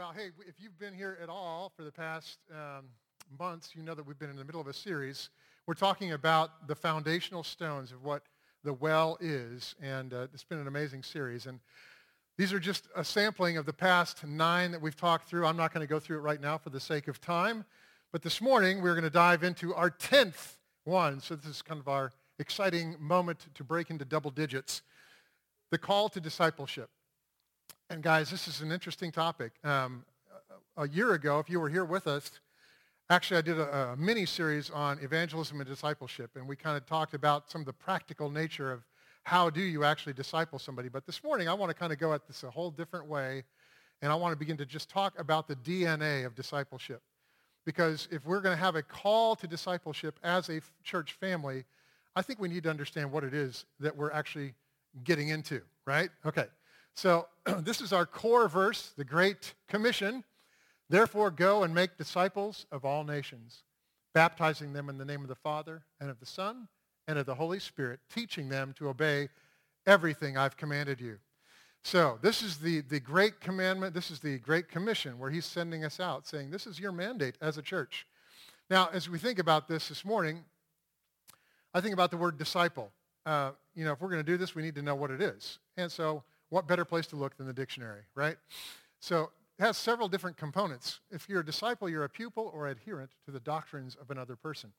Well, hey, if you've been here at all for the past um, months, you know that we've been in the middle of a series. We're talking about the foundational stones of what the well is, and uh, it's been an amazing series. And these are just a sampling of the past nine that we've talked through. I'm not going to go through it right now for the sake of time. But this morning, we're going to dive into our 10th one. So this is kind of our exciting moment to break into double digits. The call to discipleship. And guys, this is an interesting topic. Um, a year ago, if you were here with us, actually I did a, a mini series on evangelism and discipleship, and we kind of talked about some of the practical nature of how do you actually disciple somebody. But this morning, I want to kind of go at this a whole different way, and I want to begin to just talk about the DNA of discipleship. Because if we're going to have a call to discipleship as a church family, I think we need to understand what it is that we're actually getting into, right? Okay. So this is our core verse, the Great Commission. Therefore, go and make disciples of all nations, baptizing them in the name of the Father and of the Son and of the Holy Spirit, teaching them to obey everything I've commanded you. So this is the, the great commandment. This is the great commission where he's sending us out saying, this is your mandate as a church. Now, as we think about this this morning, I think about the word disciple. Uh, you know, if we're going to do this, we need to know what it is. And so what better place to look than the dictionary, right? So it has several different components. If you're a disciple, you're a pupil or adherent to the doctrines of another person.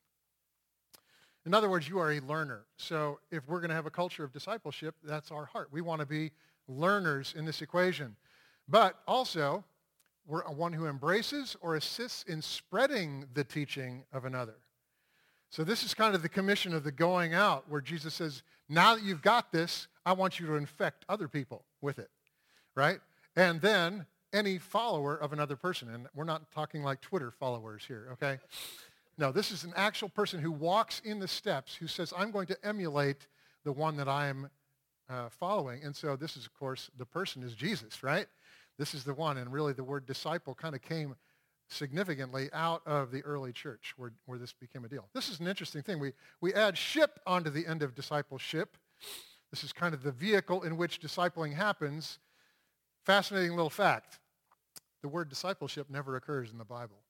In other words, you are a learner. So if we're going to have a culture of discipleship, that's our heart. We want to be learners in this equation. But also, we're one who embraces or assists in spreading the teaching of another. So this is kind of the commission of the going out where Jesus says, now that you've got this, I want you to infect other people with it, right? And then any follower of another person, and we're not talking like Twitter followers here, okay? No, this is an actual person who walks in the steps, who says, I'm going to emulate the one that I am uh, following. And so this is, of course, the person is Jesus, right? This is the one. And really the word disciple kind of came significantly out of the early church where, where this became a deal. This is an interesting thing. We, we add ship onto the end of discipleship. This is kind of the vehicle in which discipling happens. Fascinating little fact. The word discipleship never occurs in the Bible.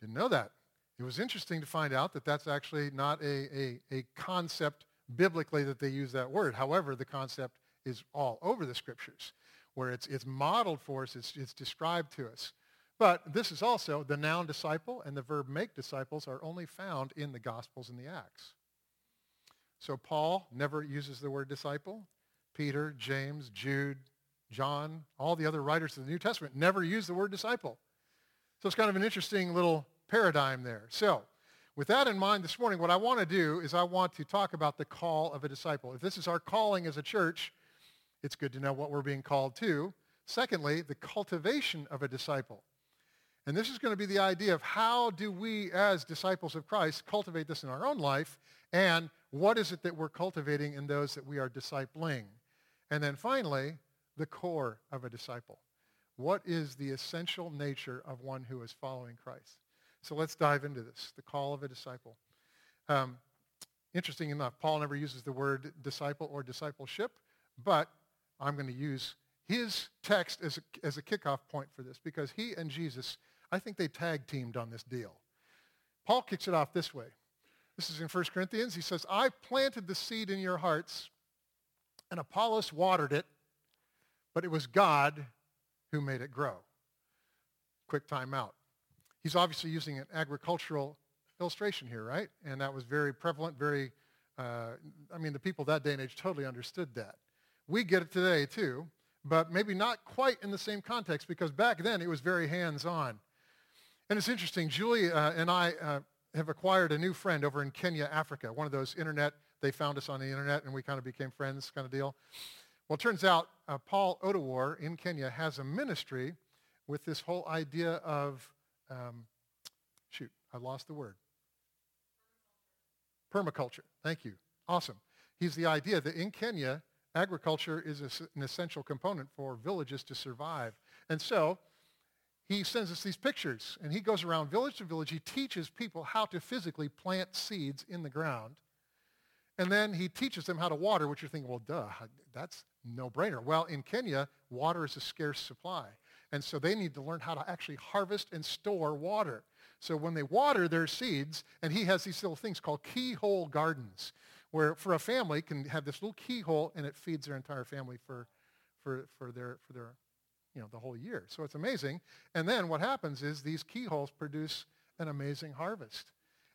Didn't know that. It was interesting to find out that that's actually not a, a, a concept biblically that they use that word. However, the concept is all over the scriptures where it's, it's modeled for us, it's, it's described to us. But this is also the noun disciple and the verb make disciples are only found in the Gospels and the Acts. So Paul never uses the word disciple. Peter, James, Jude, John, all the other writers of the New Testament never use the word disciple. So it's kind of an interesting little paradigm there. So with that in mind this morning, what I want to do is I want to talk about the call of a disciple. If this is our calling as a church, it's good to know what we're being called to. Secondly, the cultivation of a disciple. And this is going to be the idea of how do we as disciples of Christ cultivate this in our own life and what is it that we're cultivating in those that we are discipling. And then finally, the core of a disciple. What is the essential nature of one who is following Christ? So let's dive into this, the call of a disciple. Um, interesting enough, Paul never uses the word disciple or discipleship, but I'm going to use his text as a, as a kickoff point for this because he and Jesus, I think they tag teamed on this deal. Paul kicks it off this way. This is in 1 Corinthians. He says, I planted the seed in your hearts, and Apollos watered it, but it was God who made it grow. Quick time out. He's obviously using an agricultural illustration here, right? And that was very prevalent, very, uh, I mean, the people that day and age totally understood that. We get it today too, but maybe not quite in the same context because back then it was very hands-on. And it's interesting, Julie uh, and I uh, have acquired a new friend over in Kenya, Africa, one of those internet, they found us on the internet and we kind of became friends kind of deal. Well, it turns out uh, Paul Odawar in Kenya has a ministry with this whole idea of, um, shoot, I lost the word. Permaculture. Thank you. Awesome. He's the idea that in Kenya, agriculture is an essential component for villages to survive. And so he sends us these pictures, and he goes around village to village. He teaches people how to physically plant seeds in the ground. And then he teaches them how to water, which you're thinking, well, duh, that's, No-brainer. Well, in Kenya, water is a scarce supply. And so they need to learn how to actually harvest and store water. So when they water their seeds, and he has these little things called keyhole gardens, where for a family can have this little keyhole and it feeds their entire family for, for, for, their, for their, you know, the whole year. So it's amazing. And then what happens is these keyholes produce an amazing harvest.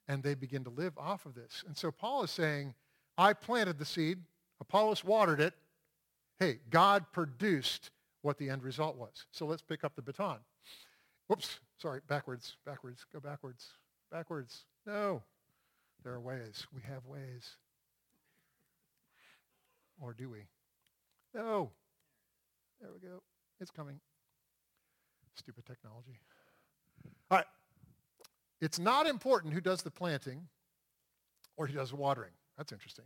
And they begin to live off of this. And so Paul is saying, I planted the seed, Apollos watered it. Hey, God produced what the end result was. So let's pick up the baton. Whoops, sorry, backwards, backwards, go backwards, backwards. No, there are ways. We have ways. Or do we? No. There we go. It's coming. Stupid technology. All right. It's not important who does the planting or who does the watering. That's interesting.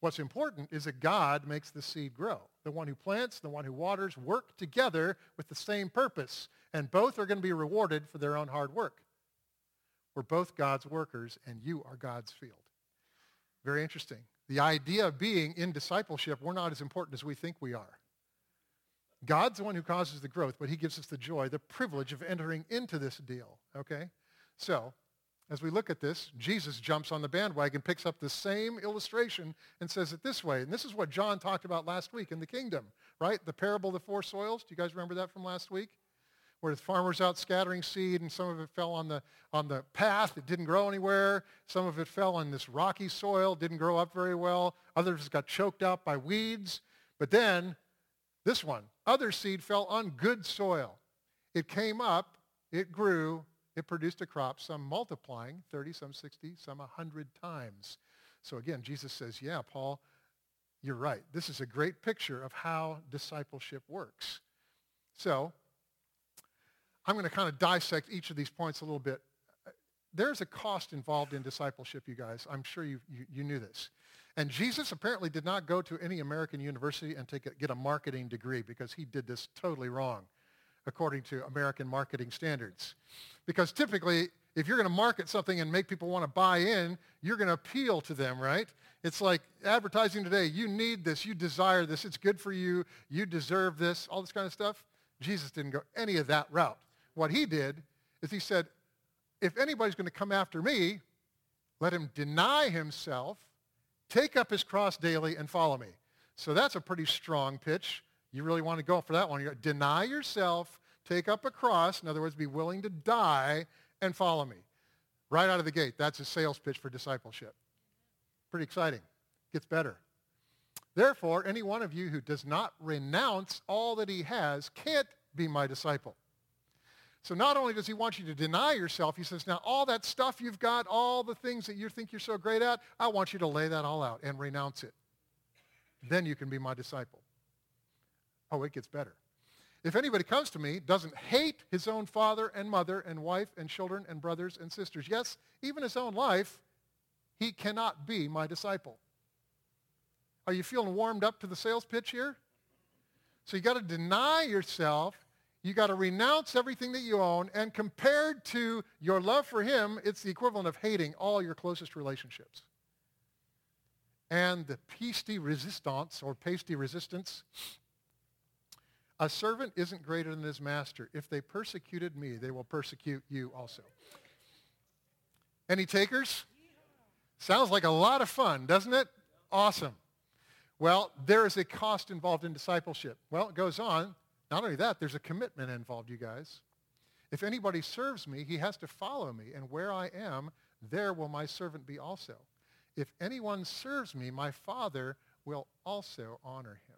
What's important is that God makes the seed grow. The one who plants, the one who waters work together with the same purpose, and both are going to be rewarded for their own hard work. We're both God's workers, and you are God's field. Very interesting. The idea of being in discipleship, we're not as important as we think we are. God's the one who causes the growth, but he gives us the joy, the privilege of entering into this deal, okay? So as we look at this, Jesus jumps on the bandwagon, picks up the same illustration and says it this way. And this is what John talked about last week in the kingdom, right? The parable of the four soils. Do you guys remember that from last week? Where the farmer's out scattering seed and some of it fell on the, on the path. It didn't grow anywhere. Some of it fell on this rocky soil, didn't grow up very well. Others got choked out by weeds. But then this one, other seed fell on good soil. It came up, it grew, it produced a crop, some multiplying, 30, some 60, some 100 times. So again, Jesus says, yeah, Paul, you're right. This is a great picture of how discipleship works. So I'm going to kind of dissect each of these points a little bit. There's a cost involved in discipleship, you guys. I'm sure you, you, you knew this. And Jesus apparently did not go to any American university and take a, get a marketing degree because he did this totally wrong according to American marketing standards. Because typically, if you're going to market something and make people want to buy in, you're going to appeal to them, right? It's like advertising today. You need this. You desire this. It's good for you. You deserve this, all this kind of stuff. Jesus didn't go any of that route. What he did is he said, if anybody's going to come after me, let him deny himself, take up his cross daily, and follow me. So that's a pretty strong pitch. You really want to go for that one. You deny yourself, take up a cross, in other words, be willing to die and follow me. Right out of the gate, that's a sales pitch for discipleship. Pretty exciting. Gets better. Therefore, any one of you who does not renounce all that he has can't be my disciple. So not only does he want you to deny yourself, he says, now all that stuff you've got, all the things that you think you're so great at, I want you to lay that all out and renounce it. Then you can be my disciple. Oh, it gets better. If anybody comes to me, doesn't hate his own father and mother and wife and children and brothers and sisters, yes, even his own life, he cannot be my disciple. Are you feeling warmed up to the sales pitch here? So you got to deny yourself. You got to renounce everything that you own. And compared to your love for him, it's the equivalent of hating all your closest relationships. And the de resistance or pasty resistance a servant isn't greater than his master. If they persecuted me, they will persecute you also. Any takers? Sounds like a lot of fun, doesn't it? Awesome. Well, there is a cost involved in discipleship. Well, it goes on. Not only that, there's a commitment involved, you guys. If anybody serves me, he has to follow me, and where I am, there will my servant be also. If anyone serves me, my Father will also honor him.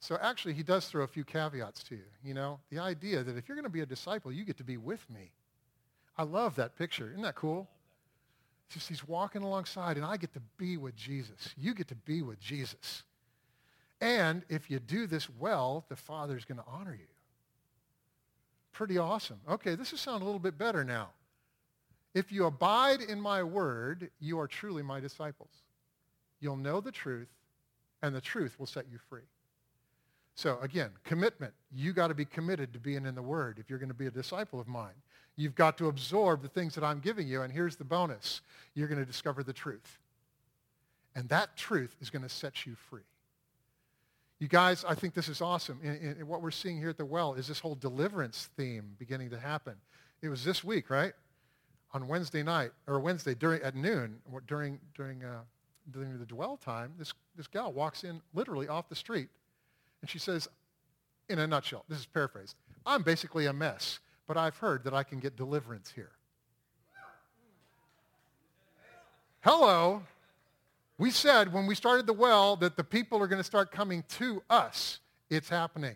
So actually, he does throw a few caveats to you. You know, the idea that if you're going to be a disciple, you get to be with me. I love that picture. Isn't that cool? It's just he's walking alongside, and I get to be with Jesus. You get to be with Jesus. And if you do this well, the Father's going to honor you. Pretty awesome. Okay, this is sounding a little bit better now. If you abide in my word, you are truly my disciples. You'll know the truth, and the truth will set you free. So again, commitment. You got to be committed to being in the Word if you're going to be a disciple of mine. You've got to absorb the things that I'm giving you, and here's the bonus. You're going to discover the truth. And that truth is going to set you free. You guys, I think this is awesome. And, what we're seeing here at the well is this whole deliverance theme beginning to happen. It was this week, right? On Wednesday night, or Wednesday during, at noon, during, during, uh, during the dwell time, this, this gal walks in literally off the street. And she says, in a nutshell, this is paraphrased, I'm basically a mess, but I've heard that I can get deliverance here. Hello. We said when we started the well that the people are going to start coming to us. It's happening.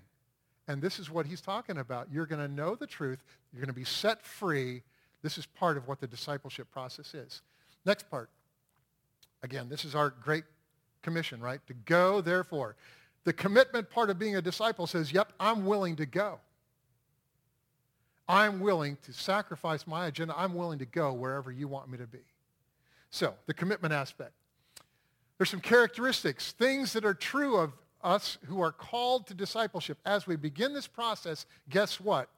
And this is what he's talking about. You're going to know the truth. You're going to be set free. This is part of what the discipleship process is. Next part. Again, this is our great commission, right? To go, therefore. The commitment part of being a disciple says, yep, I'm willing to go. I'm willing to sacrifice my agenda. I'm willing to go wherever you want me to be. So, the commitment aspect. There's some characteristics, things that are true of us who are called to discipleship. As we begin this process, guess what?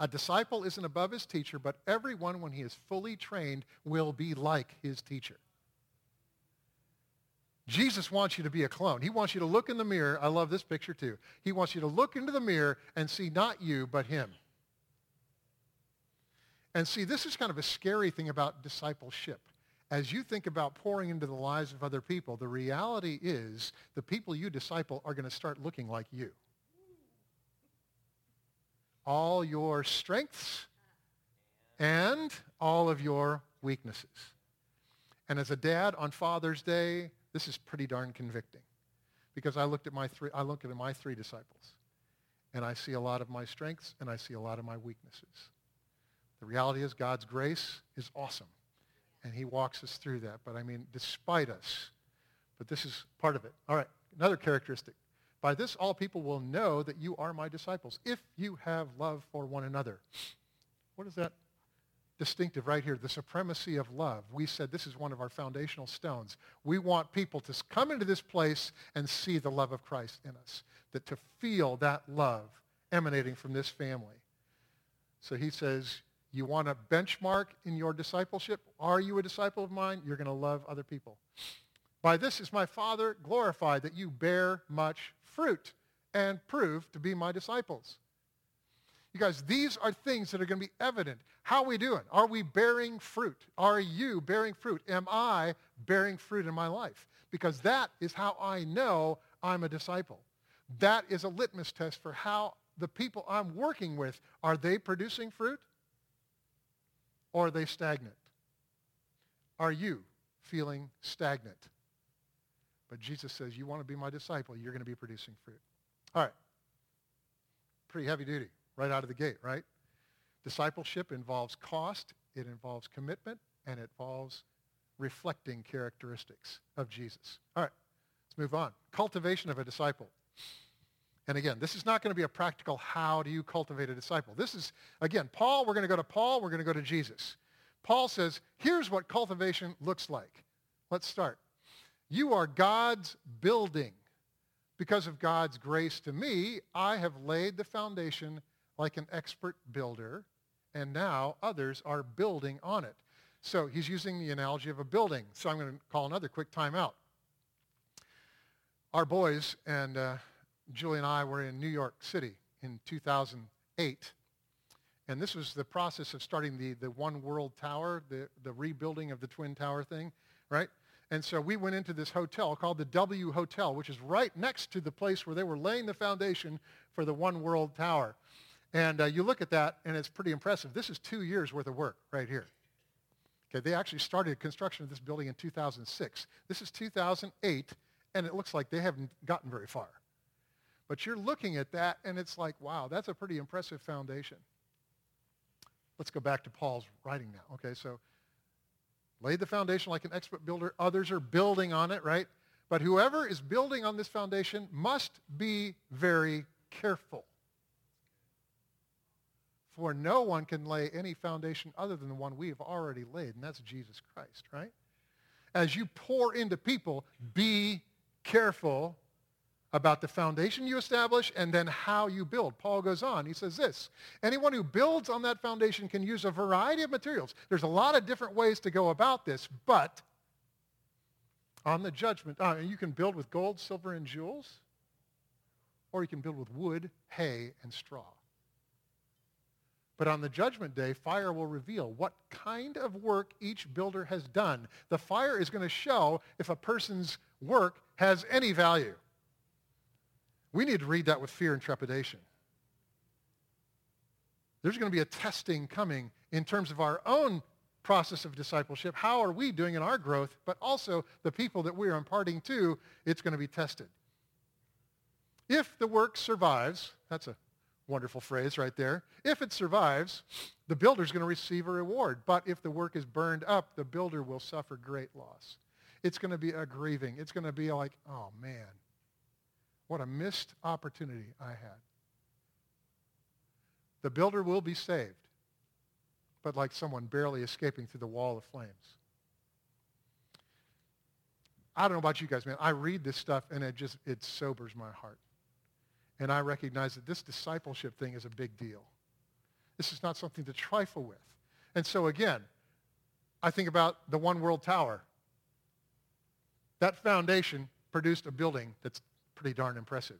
A disciple isn't above his teacher, but everyone, when he is fully trained, will be like his teacher. Jesus wants you to be a clone. He wants you to look in the mirror. I love this picture too. He wants you to look into the mirror and see not you, but him. And see, this is kind of a scary thing about discipleship. As you think about pouring into the lives of other people, the reality is the people you disciple are going to start looking like you. All your strengths and all of your weaknesses. And as a dad on Father's Day, this is pretty darn convicting because I looked at my three, I look at my three disciples and I see a lot of my strengths and I see a lot of my weaknesses. The reality is God's grace is awesome. And he walks us through that. But I mean, despite us, but this is part of it. All right, another characteristic. By this, all people will know that you are my disciples, if you have love for one another. What is that distinctive right here? The supremacy of love. We said this is one of our foundational stones. We want people to come into this place and see the love of Christ in us, that to feel that love emanating from this family. So he says, you want a benchmark in your discipleship? Are you a disciple of mine? You're going to love other people. By this is my Father glorified, that you bear much fruit and prove to be my disciples. You guys, these are things that are going to be evident. How are we doing? Are we bearing fruit? Are you bearing fruit? Am I bearing fruit in my life? Because that is how I know I'm a disciple. That is a litmus test for how the people I'm working with, are they producing fruit? Or are they stagnant? Are you feeling stagnant? But Jesus says, you want to be my disciple, you're going to be producing fruit. All right. Pretty heavy duty right out of the gate, right? Discipleship involves cost, it involves commitment, and it involves reflecting characteristics of Jesus. All right, let's move on. Cultivation of a disciple. And again, this is not going to be a practical how do you cultivate a disciple. This is, again, Paul, we're going to go to Paul, we're going to go to Jesus. Paul says, here's what cultivation looks like. Let's start. You are God's building. Because of God's grace to me, I have laid the foundation like an expert builder, and now others are building on it. So he's using the analogy of a building. So I'm going to call another quick timeout. Our boys and uh, Julie and I were in New York City in 2008. And this was the process of starting the, the One World Tower, the, the rebuilding of the Twin Tower thing, right? And so we went into this hotel called the W Hotel, which is right next to the place where they were laying the foundation for the One World Tower. And uh, you look at that, and it's pretty impressive. This is two years' worth of work right here. Okay, they actually started construction of this building in 2006. This is 2008, and it looks like they haven't gotten very far. But you're looking at that, and it's like, wow, that's a pretty impressive foundation. Let's go back to Paul's writing now. Okay, so laid the foundation like an expert builder. Others are building on it, right? But whoever is building on this foundation must be very careful. For no one can lay any foundation other than the one we have already laid, and that's Jesus Christ, right? As you pour into people, be careful about the foundation you establish and then how you build. Paul goes on. He says this, anyone who builds on that foundation can use a variety of materials. There's a lot of different ways to go about this, but on the judgment, uh, you can build with gold, silver, and jewels. or you can build with wood, hay, and straw. But on the judgment day, fire will reveal what kind of work each builder has done. The fire is going to show if a person's work has any value. We need to read that with fear and trepidation. There's going to be a testing coming in terms of our own process of discipleship. How are we doing in our growth? But also the people that we are imparting to, it's going to be tested. If the work survives, that's a Wonderful phrase right there. If it survives, the builder is going to receive a reward. But if the work is burned up, the builder will suffer great loss. It's going to be a grieving. It's going to be like, oh man, what a missed opportunity I had. The builder will be saved, but like someone barely escaping through the wall of flames. I don't know about you guys, man. I read this stuff and it just, it sobers my heart. And I recognize that this discipleship thing is a big deal. This is not something to trifle with. And so again, I think about the One World Tower. That foundation produced a building that's pretty darn impressive.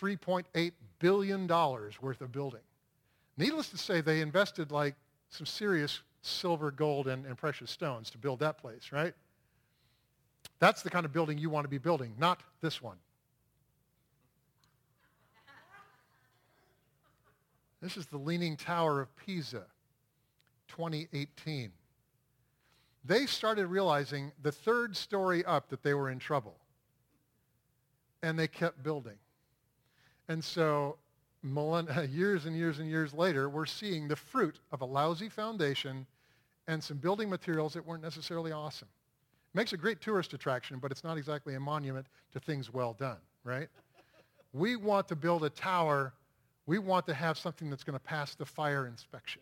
$3.8 billion worth of building. Needless to say, they invested like some serious silver, gold, and, and precious stones to build that place, right? That's the kind of building you want to be building, not this one. This is the Leaning Tower of Pisa, 2018. They started realizing the third story up that they were in trouble. And they kept building. And so years and years and years later, we're seeing the fruit of a lousy foundation and some building materials that weren't necessarily awesome. Makes a great tourist attraction, but it's not exactly a monument to things well done, right? we want to build a tower we want to have something that's going to pass the fire inspection.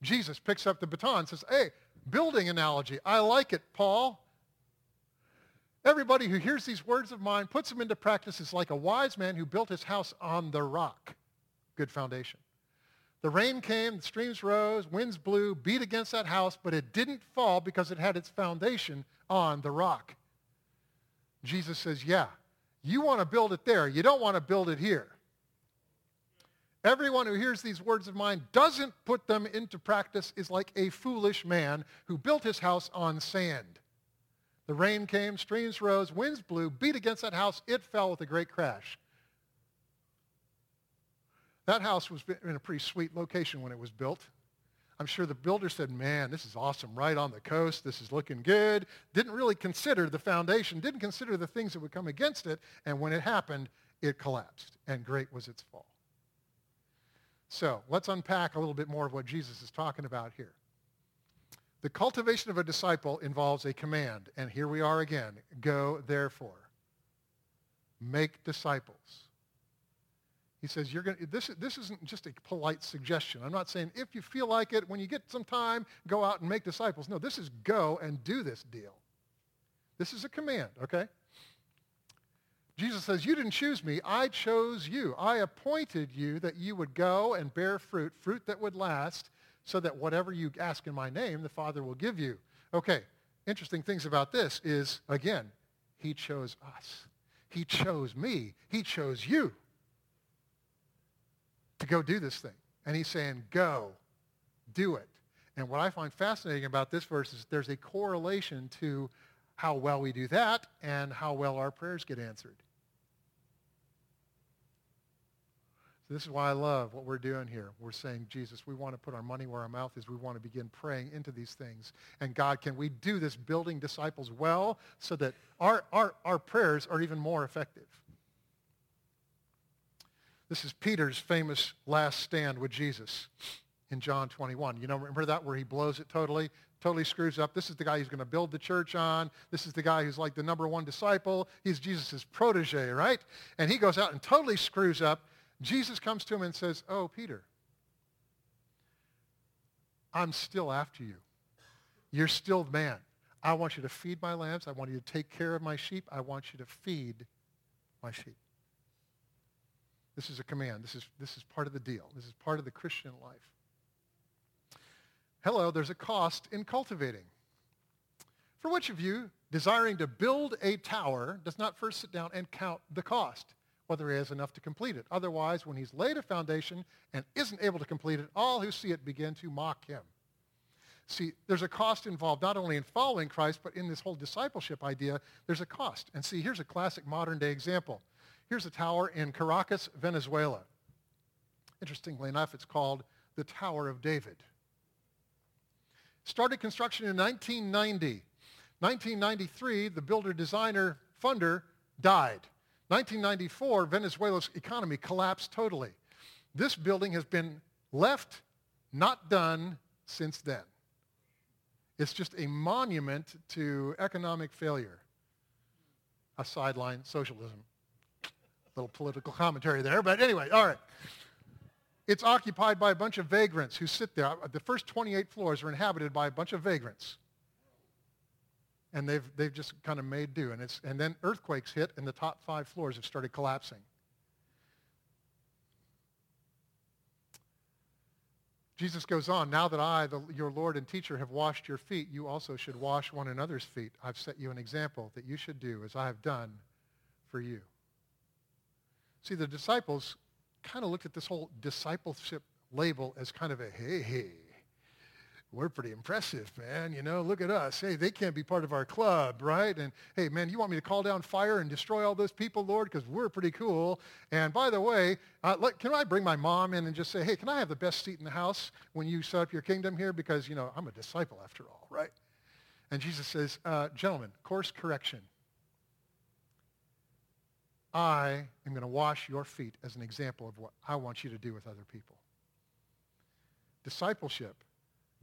Jesus picks up the baton and says, hey, building analogy. I like it, Paul. Everybody who hears these words of mine, puts them into practice, is like a wise man who built his house on the rock. Good foundation. The rain came, the streams rose, winds blew, beat against that house, but it didn't fall because it had its foundation on the rock. Jesus says, yeah, you want to build it there. You don't want to build it here. Everyone who hears these words of mine doesn't put them into practice is like a foolish man who built his house on sand. The rain came, streams rose, winds blew, beat against that house. It fell with a great crash. That house was in a pretty sweet location when it was built. I'm sure the builder said, man, this is awesome, right on the coast. This is looking good. Didn't really consider the foundation, didn't consider the things that would come against it. And when it happened, it collapsed. And great was its fall. So let's unpack a little bit more of what Jesus is talking about here. The cultivation of a disciple involves a command, and here we are again. Go, therefore. Make disciples. He says, you're going this, this isn't just a polite suggestion. I'm not saying if you feel like it, when you get some time, go out and make disciples. No, this is go and do this deal. This is a command, okay? Jesus says, you didn't choose me. I chose you. I appointed you that you would go and bear fruit, fruit that would last, so that whatever you ask in my name, the Father will give you. Okay, interesting things about this is, again, he chose us. He chose me. He chose you to go do this thing. And he's saying, go, do it. And what I find fascinating about this verse is there's a correlation to how well we do that and how well our prayers get answered. So this is why I love what we're doing here. We're saying, Jesus, we want to put our money where our mouth is. We want to begin praying into these things. And God, can we do this building disciples well so that our, our, our prayers are even more effective? This is Peter's famous last stand with Jesus in John 21. You know, remember that where he blows it totally? Totally screws up. This is the guy he's going to build the church on. This is the guy who's like the number one disciple. He's Jesus' protege, right? And he goes out and totally screws up Jesus comes to him and says, oh, Peter, I'm still after you. You're still the man. I want you to feed my lambs. I want you to take care of my sheep. I want you to feed my sheep. This is a command. This is, this is part of the deal. This is part of the Christian life. Hello, there's a cost in cultivating. For which of you, desiring to build a tower, does not first sit down and count the cost, whether he has enough to complete it. Otherwise, when he's laid a foundation and isn't able to complete it, all who see it begin to mock him. See, there's a cost involved not only in following Christ, but in this whole discipleship idea, there's a cost. And see, here's a classic modern day example. Here's a tower in Caracas, Venezuela. Interestingly enough, it's called the Tower of David. Started construction in 1990. 1993, the builder, designer, funder died. 1994, Venezuela's economy collapsed totally. This building has been left not done since then. It's just a monument to economic failure. A sideline socialism. A little political commentary there, but anyway, all right. It's occupied by a bunch of vagrants who sit there. The first 28 floors are inhabited by a bunch of vagrants. And they've, they've just kind of made do. And, it's, and then earthquakes hit, and the top five floors have started collapsing. Jesus goes on, now that I, the, your Lord and teacher, have washed your feet, you also should wash one another's feet. I've set you an example that you should do as I have done for you. See, the disciples kind of looked at this whole discipleship label as kind of a, hey, hey, we're pretty impressive, man. You know, look at us. Hey, they can't be part of our club, right? And hey, man, you want me to call down fire and destroy all those people, Lord? Because we're pretty cool. And by the way, uh, let, can I bring my mom in and just say, hey, can I have the best seat in the house when you set up your kingdom here? Because, you know, I'm a disciple after all, right? And Jesus says, uh, gentlemen, course correction. I am going to wash your feet as an example of what I want you to do with other people. Discipleship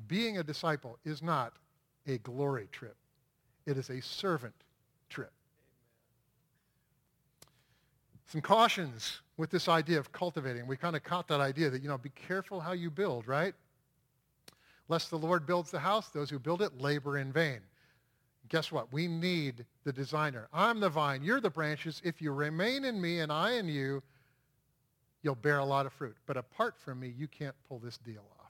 being a disciple is not a glory trip. It is a servant trip. Some cautions with this idea of cultivating. We kind of caught that idea that, you know, be careful how you build, right? Lest the Lord builds the house, those who build it labor in vain. Guess what? We need the designer. I'm the vine. You're the branches. If you remain in me and I in you, you'll bear a lot of fruit. But apart from me, you can't pull this deal off.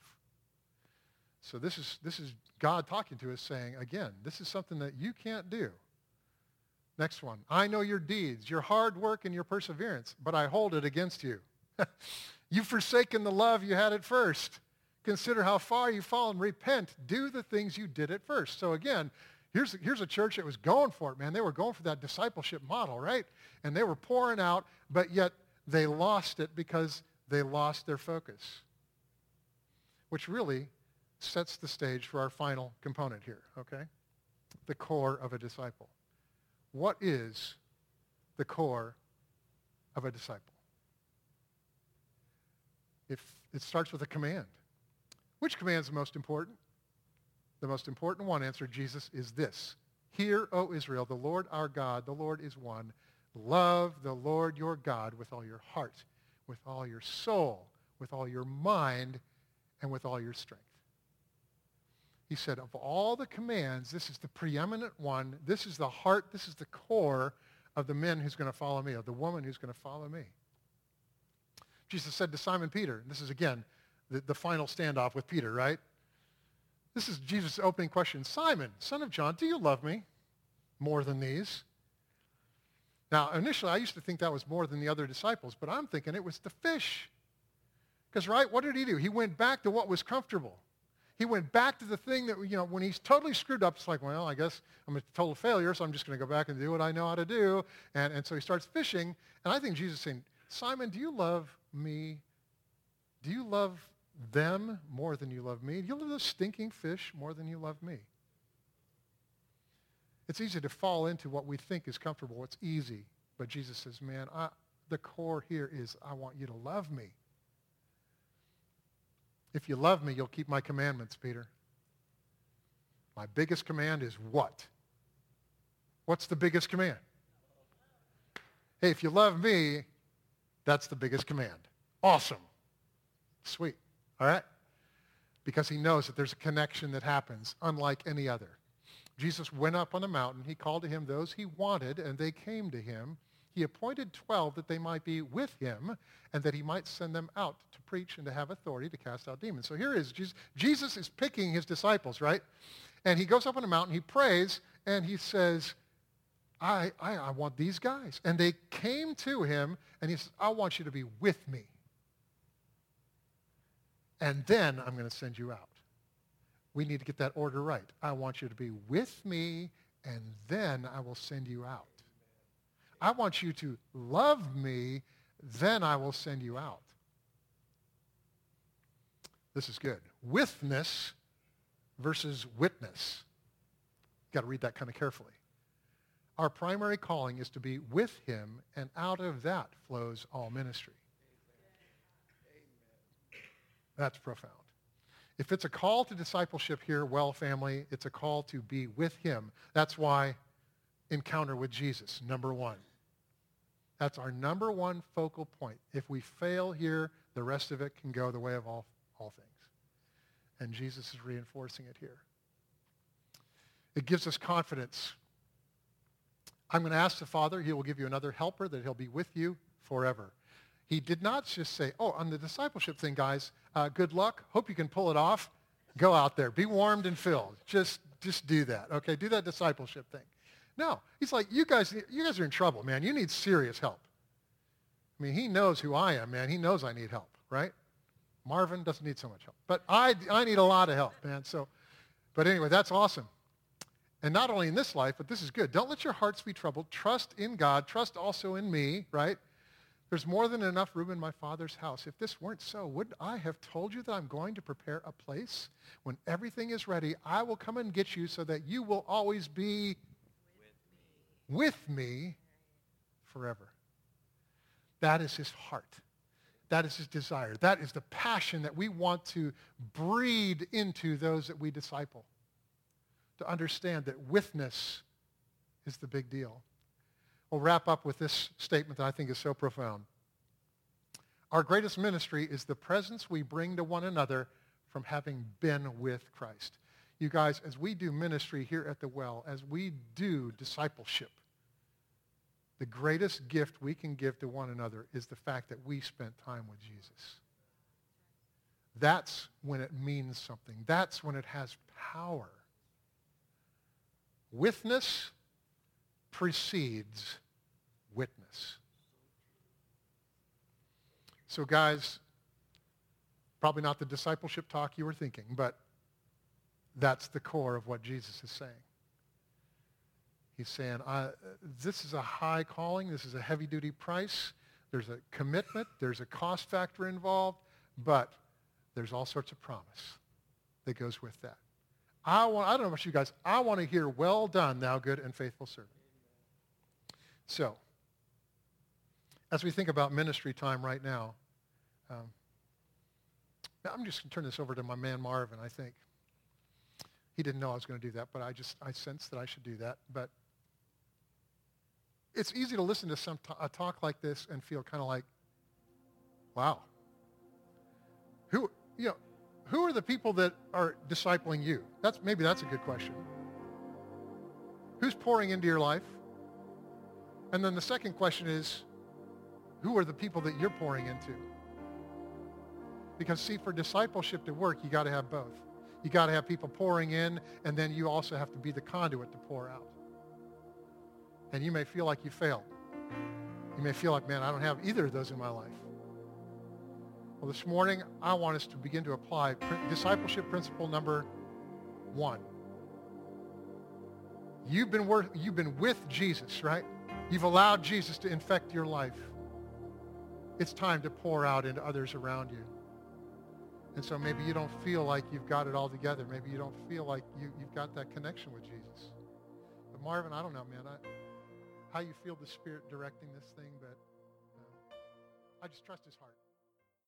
So this is, this is God talking to us saying, again, this is something that you can't do. Next one. I know your deeds, your hard work and your perseverance, but I hold it against you. You've forsaken the love you had at first. Consider how far you've fallen. Repent. Do the things you did at first. So again, here's, here's a church that was going for it, man. They were going for that discipleship model, right? And they were pouring out, but yet they lost it because they lost their focus. Which really sets the stage for our final component here, okay? The core of a disciple. What is the core of a disciple? If it starts with a command. Which command is the most important? The most important one, answered Jesus, is this. Hear, O Israel, the Lord our God, the Lord is one. Love the Lord your God with all your heart, with all your soul, with all your mind, and with all your strength. He said, of all the commands, this is the preeminent one. This is the heart, this is the core of the men who's going to follow me, of the woman who's going to follow me. Jesus said to Simon Peter, and this is again the, the final standoff with Peter, right? This is Jesus' opening question. Simon, son of John, do you love me more than these? Now, initially, I used to think that was more than the other disciples, but I'm thinking it was the fish. Because, right, what did he do? He went back to what was comfortable. He went back to the thing that, you know, when he's totally screwed up, it's like, well, I guess I'm a total failure, so I'm just going to go back and do what I know how to do. And, and so he starts fishing. And I think Jesus is saying, Simon, do you love me? Do you love them more than you love me? Do you love those stinking fish more than you love me? It's easy to fall into what we think is comfortable. It's easy. But Jesus says, man, I, the core here is I want you to love me. If you love me, you'll keep my commandments, Peter. My biggest command is what? What's the biggest command? Hey, if you love me, that's the biggest command. Awesome. Sweet. All right? Because he knows that there's a connection that happens unlike any other. Jesus went up on a mountain. He called to him those he wanted, and they came to him he appointed 12 that they might be with him and that he might send them out to preach and to have authority to cast out demons. So here is Jesus. Jesus is picking his disciples, right? And he goes up on a mountain, he prays, and he says, I, I, I want these guys. And they came to him, and he says, I want you to be with me. And then I'm going to send you out. We need to get that order right. I want you to be with me, and then I will send you out. I want you to love me, then I will send you out. This is good. Withness versus witness. You've Got to read that kind of carefully. Our primary calling is to be with him, and out of that flows all ministry. That's profound. If it's a call to discipleship here, well, family, it's a call to be with him. That's why encounter with Jesus, number one. That's our number one focal point. If we fail here, the rest of it can go the way of all, all things. And Jesus is reinforcing it here. It gives us confidence. I'm going to ask the Father. He will give you another helper that he'll be with you forever. He did not just say, oh, on the discipleship thing, guys, uh, good luck. Hope you can pull it off. Go out there. Be warmed and filled. Just, just do that. Okay, do that discipleship thing. No, he's like, you guys, you guys are in trouble, man. You need serious help. I mean, he knows who I am, man. He knows I need help, right? Marvin doesn't need so much help. But I, I need a lot of help, man. So, but anyway, that's awesome. And not only in this life, but this is good. Don't let your hearts be troubled. Trust in God. Trust also in me, right? There's more than enough room in my Father's house. If this weren't so, would I have told you that I'm going to prepare a place? When everything is ready, I will come and get you so that you will always be with me forever. That is his heart. That is his desire. That is the passion that we want to breed into those that we disciple. To understand that withness is the big deal. We'll wrap up with this statement that I think is so profound. Our greatest ministry is the presence we bring to one another from having been with Christ. You guys, as we do ministry here at the well, as we do discipleship, the greatest gift we can give to one another is the fact that we spent time with Jesus. That's when it means something. That's when it has power. Withness precedes witness. So guys, probably not the discipleship talk you were thinking, but that's the core of what Jesus is saying. He's saying, this is a high calling. This is a heavy-duty price. There's a commitment. There's a cost factor involved. But there's all sorts of promise that goes with that. I, want, I don't know about you guys. I want to hear, well done, thou good and faithful servant. So, as we think about ministry time right now, um, I'm just going to turn this over to my man Marvin, I think. He didn't know I was going to do that, but I just, I sensed that I should do that. But it's easy to listen to some t- a talk like this and feel kind of like, wow. Who, you know, who are the people that are discipling you? That's, maybe that's a good question. Who's pouring into your life? And then the second question is, who are the people that you're pouring into? Because see, for discipleship to work, you got to have both. You got to have people pouring in, and then you also have to be the conduit to pour out. And you may feel like you failed. You may feel like, man, I don't have either of those in my life. Well, this morning, I want us to begin to apply discipleship principle number one. You've been, you've been with Jesus, right? You've allowed Jesus to infect your life. It's time to pour out into others around you. And so maybe you don't feel like you've got it all together. Maybe you don't feel like you, you've got that connection with Jesus. But Marvin, I don't know, man. I, how you feel the Spirit directing this thing, but uh, I just trust his heart.